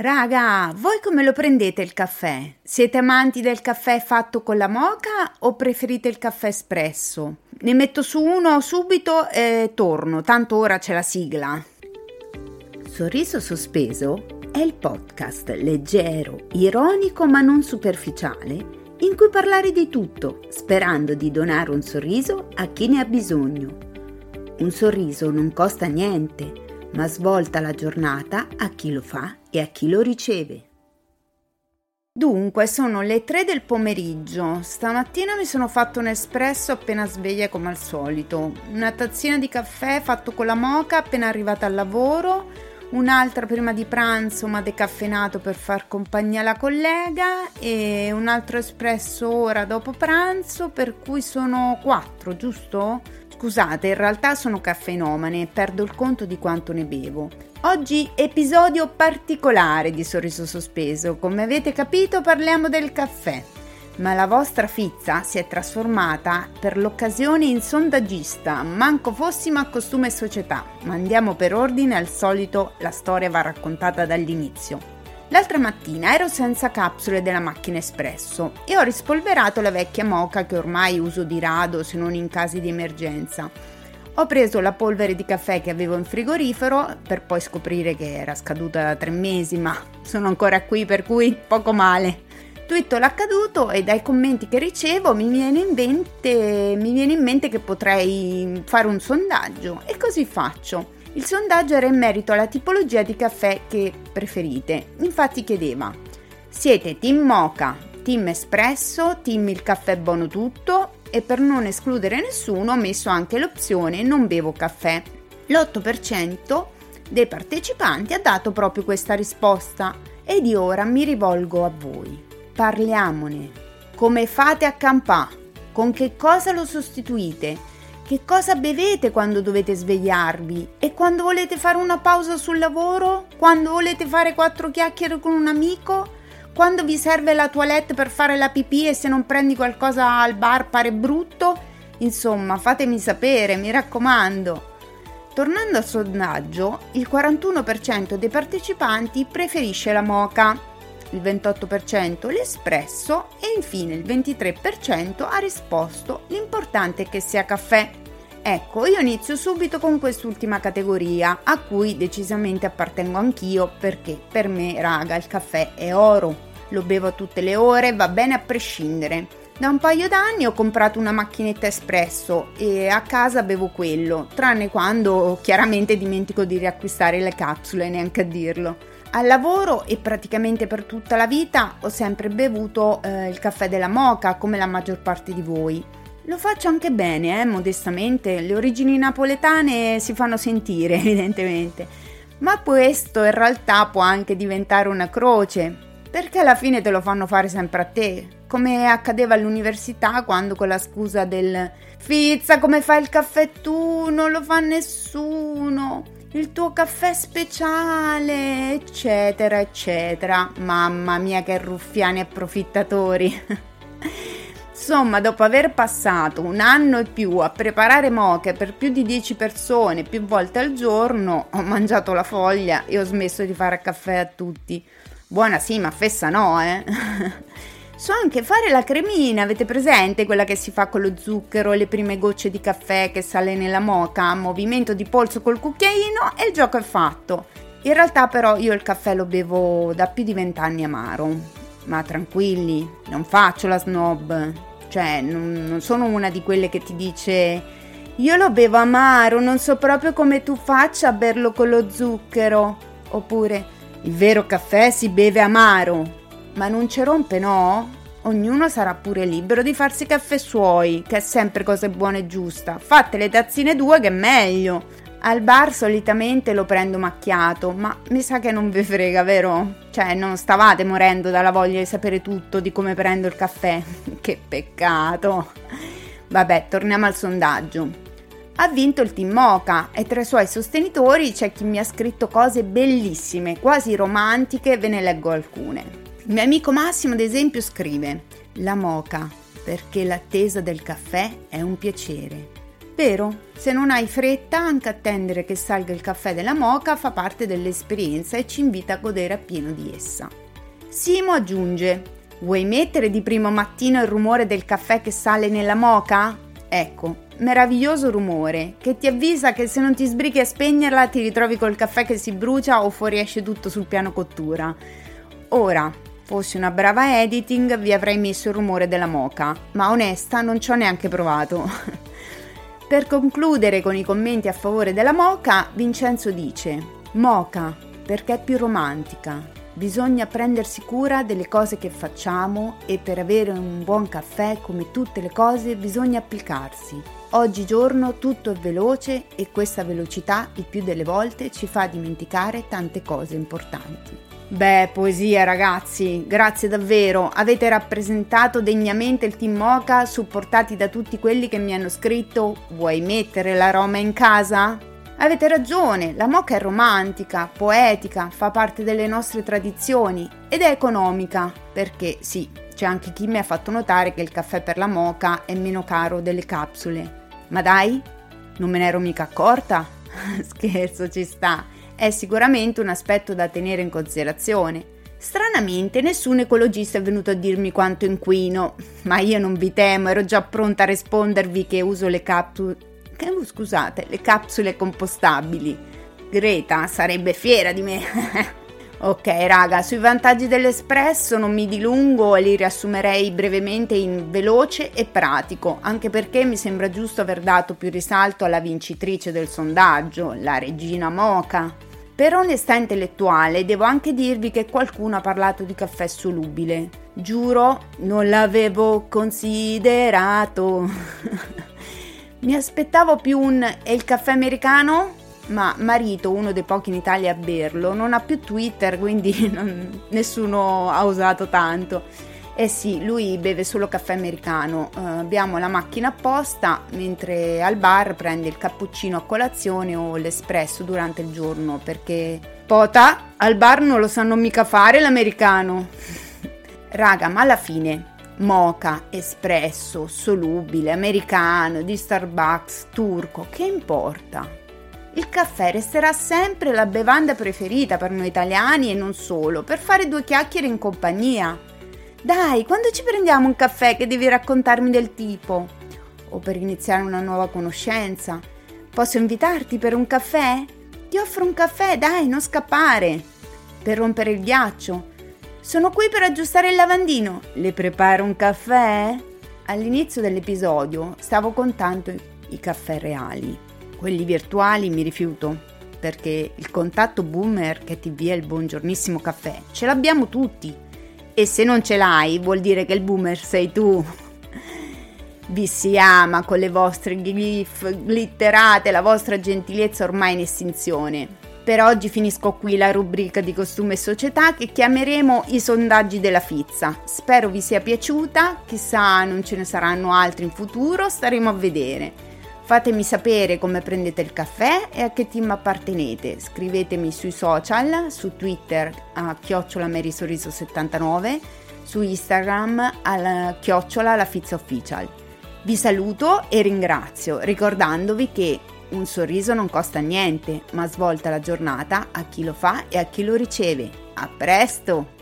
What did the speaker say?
Raga, voi come lo prendete il caffè? Siete amanti del caffè fatto con la moca o preferite il caffè espresso? Ne metto su uno subito e torno, tanto ora c'è la sigla. Sorriso sospeso è il podcast leggero, ironico ma non superficiale in cui parlare di tutto, sperando di donare un sorriso a chi ne ha bisogno. Un sorriso non costa niente ma svolta la giornata a chi lo fa e a chi lo riceve. Dunque, sono le 3 del pomeriggio. Stamattina mi sono fatto un espresso appena sveglia come al solito, una tazzina di caffè fatto con la moca appena arrivata al lavoro, un'altra prima di pranzo ma decaffeinato per far compagnia alla collega e un altro espresso ora dopo pranzo, per cui sono 4, giusto? Scusate, in realtà sono caffeinomane e perdo il conto di quanto ne bevo. Oggi episodio particolare di Sorriso Sospeso. Come avete capito parliamo del caffè. Ma la vostra fizza si è trasformata per l'occasione in sondaggista, manco fossimo a costume e società, ma andiamo per ordine al solito la storia va raccontata dall'inizio. L'altra mattina ero senza capsule della macchina espresso e ho rispolverato la vecchia moca che ormai uso di rado se non in casi di emergenza. Ho preso la polvere di caffè che avevo in frigorifero per poi scoprire che era scaduta da tre mesi, ma sono ancora qui per cui poco male. Twitto l'accaduto e dai commenti che ricevo mi viene, mente, mi viene in mente che potrei fare un sondaggio e così faccio. Il sondaggio era in merito alla tipologia di caffè che preferite. Infatti chiedeva: siete team mocha, team espresso, team il caffè buono tutto e per non escludere nessuno ho messo anche l'opzione non bevo caffè. L'8% dei partecipanti ha dato proprio questa risposta e di ora mi rivolgo a voi. Parliamone. Come fate a campà? Con che cosa lo sostituite? Che cosa bevete quando dovete svegliarvi? E quando volete fare una pausa sul lavoro? Quando volete fare quattro chiacchiere con un amico? Quando vi serve la toilette per fare la pipì e se non prendi qualcosa al bar pare brutto? Insomma, fatemi sapere, mi raccomando. Tornando al sondaggio, il 41% dei partecipanti preferisce la moca, il 28% l'espresso e infine il 23% ha risposto l'importante è che sia caffè. Ecco, io inizio subito con quest'ultima categoria, a cui decisamente appartengo anch'io perché per me, raga, il caffè è oro. Lo bevo tutte le ore, va bene a prescindere. Da un paio d'anni ho comprato una macchinetta espresso e a casa bevo quello, tranne quando chiaramente dimentico di riacquistare le capsule, neanche a dirlo. Al lavoro e praticamente per tutta la vita ho sempre bevuto eh, il caffè della moca come la maggior parte di voi. Lo faccio anche bene, eh, modestamente, le origini napoletane si fanno sentire evidentemente, ma questo in realtà può anche diventare una croce, perché alla fine te lo fanno fare sempre a te, come accadeva all'università quando con la scusa del Fizza come fai il caffè tu, non lo fa nessuno, il tuo caffè speciale, eccetera, eccetera. Mamma mia che ruffiani approfittatori. Insomma, dopo aver passato un anno e più a preparare moche per più di 10 persone più volte al giorno, ho mangiato la foglia e ho smesso di fare caffè a tutti. Buona sì, ma fessa no, eh. so anche fare la cremina, avete presente quella che si fa con lo zucchero, le prime gocce di caffè che sale nella moca, movimento di polso col cucchiaino e il gioco è fatto. In realtà però io il caffè lo bevo da più di vent'anni amaro. Ma tranquilli, non faccio la snob, cioè, non, non sono una di quelle che ti dice io lo bevo amaro, non so proprio come tu faccia a berlo con lo zucchero. Oppure il vero caffè si beve amaro. Ma non ci rompe, no? Ognuno sarà pure libero di farsi caffè suoi, che è sempre cosa buona e giusta. Fatte le tazzine due che è meglio. Al bar solitamente lo prendo macchiato, ma mi sa che non vi frega, vero? Cioè, non stavate morendo dalla voglia di sapere tutto di come prendo il caffè. che peccato. Vabbè, torniamo al sondaggio. Ha vinto il Team Mocha e tra i suoi sostenitori c'è chi mi ha scritto cose bellissime, quasi romantiche, ve ne leggo alcune. Il mio amico Massimo, ad esempio, scrive: La Mocha, perché l'attesa del caffè è un piacere Vero? Se non hai fretta, anche attendere che salga il caffè della moca fa parte dell'esperienza e ci invita a godere appieno di essa. Simo aggiunge: Vuoi mettere di primo mattino il rumore del caffè che sale nella moca? Ecco, meraviglioso rumore che ti avvisa che se non ti sbrighi a spegnerla ti ritrovi col caffè che si brucia o fuoriesce tutto sul piano cottura. Ora, fossi una brava editing vi avrei messo il rumore della moca, ma onesta non ci ho neanche provato. per concludere con i commenti a favore della moca, Vincenzo dice: Moca perché è più romantica, Bisogna prendersi cura delle cose che facciamo e per avere un buon caffè, come tutte le cose, bisogna applicarsi. Oggigiorno tutto è veloce e questa velocità il più delle volte ci fa dimenticare tante cose importanti. Beh, poesia ragazzi, grazie davvero, avete rappresentato degnamente il team Mocha supportati da tutti quelli che mi hanno scritto vuoi mettere l'aroma in casa? Avete ragione, la moca è romantica, poetica, fa parte delle nostre tradizioni ed è economica, perché sì, c'è anche chi mi ha fatto notare che il caffè per la moca è meno caro delle capsule. Ma dai, non me ne ero mica accorta? Scherzo, ci sta. È sicuramente un aspetto da tenere in considerazione. Stranamente nessun ecologista è venuto a dirmi quanto inquino, ma io non vi temo, ero già pronta a rispondervi che uso le capsule scusate, le capsule compostabili. Greta sarebbe fiera di me. ok, raga, sui vantaggi dell'espresso non mi dilungo e li riassumerei brevemente in veloce e pratico, anche perché mi sembra giusto aver dato più risalto alla vincitrice del sondaggio, la regina Moca. Per onestà intellettuale devo anche dirvi che qualcuno ha parlato di caffè solubile. Giuro, non l'avevo considerato. Mi aspettavo più un è il caffè americano? Ma marito, uno dei pochi in Italia a berlo, non ha più Twitter, quindi non, nessuno ha usato tanto. Eh sì, lui beve solo caffè americano. Uh, abbiamo la macchina apposta, mentre al bar prende il cappuccino a colazione o l'espresso durante il giorno, perché Pota, al bar non lo sanno mica fare l'americano. Raga, ma alla fine mocha, espresso, solubile, americano, di Starbucks, turco, che importa? Il caffè resterà sempre la bevanda preferita per noi italiani e non solo, per fare due chiacchiere in compagnia. Dai, quando ci prendiamo un caffè che devi raccontarmi del tipo? O per iniziare una nuova conoscenza? Posso invitarti per un caffè? Ti offro un caffè, dai, non scappare. Per rompere il ghiaccio? Sono qui per aggiustare il lavandino. Le preparo un caffè? All'inizio dell'episodio stavo contando i caffè reali. Quelli virtuali mi rifiuto, perché il contatto boomer che ti via il buongiornissimo caffè ce l'abbiamo tutti. E se non ce l'hai, vuol dire che il boomer sei tu. Vi si ama con le vostre glyph glitterate, la vostra gentilezza ormai in estinzione. Per oggi finisco qui la rubrica di costume e società che chiameremo i sondaggi della Fizza. Spero vi sia piaciuta, chissà non ce ne saranno altri in futuro, staremo a vedere. Fatemi sapere come prendete il caffè e a che team appartenete. Scrivetemi sui social, su Twitter a chiocciolamerisorriso79, su Instagram al chiocciola la Fizza Official. Vi saluto e ringrazio, ricordandovi che un sorriso non costa niente, ma svolta la giornata a chi lo fa e a chi lo riceve. A presto!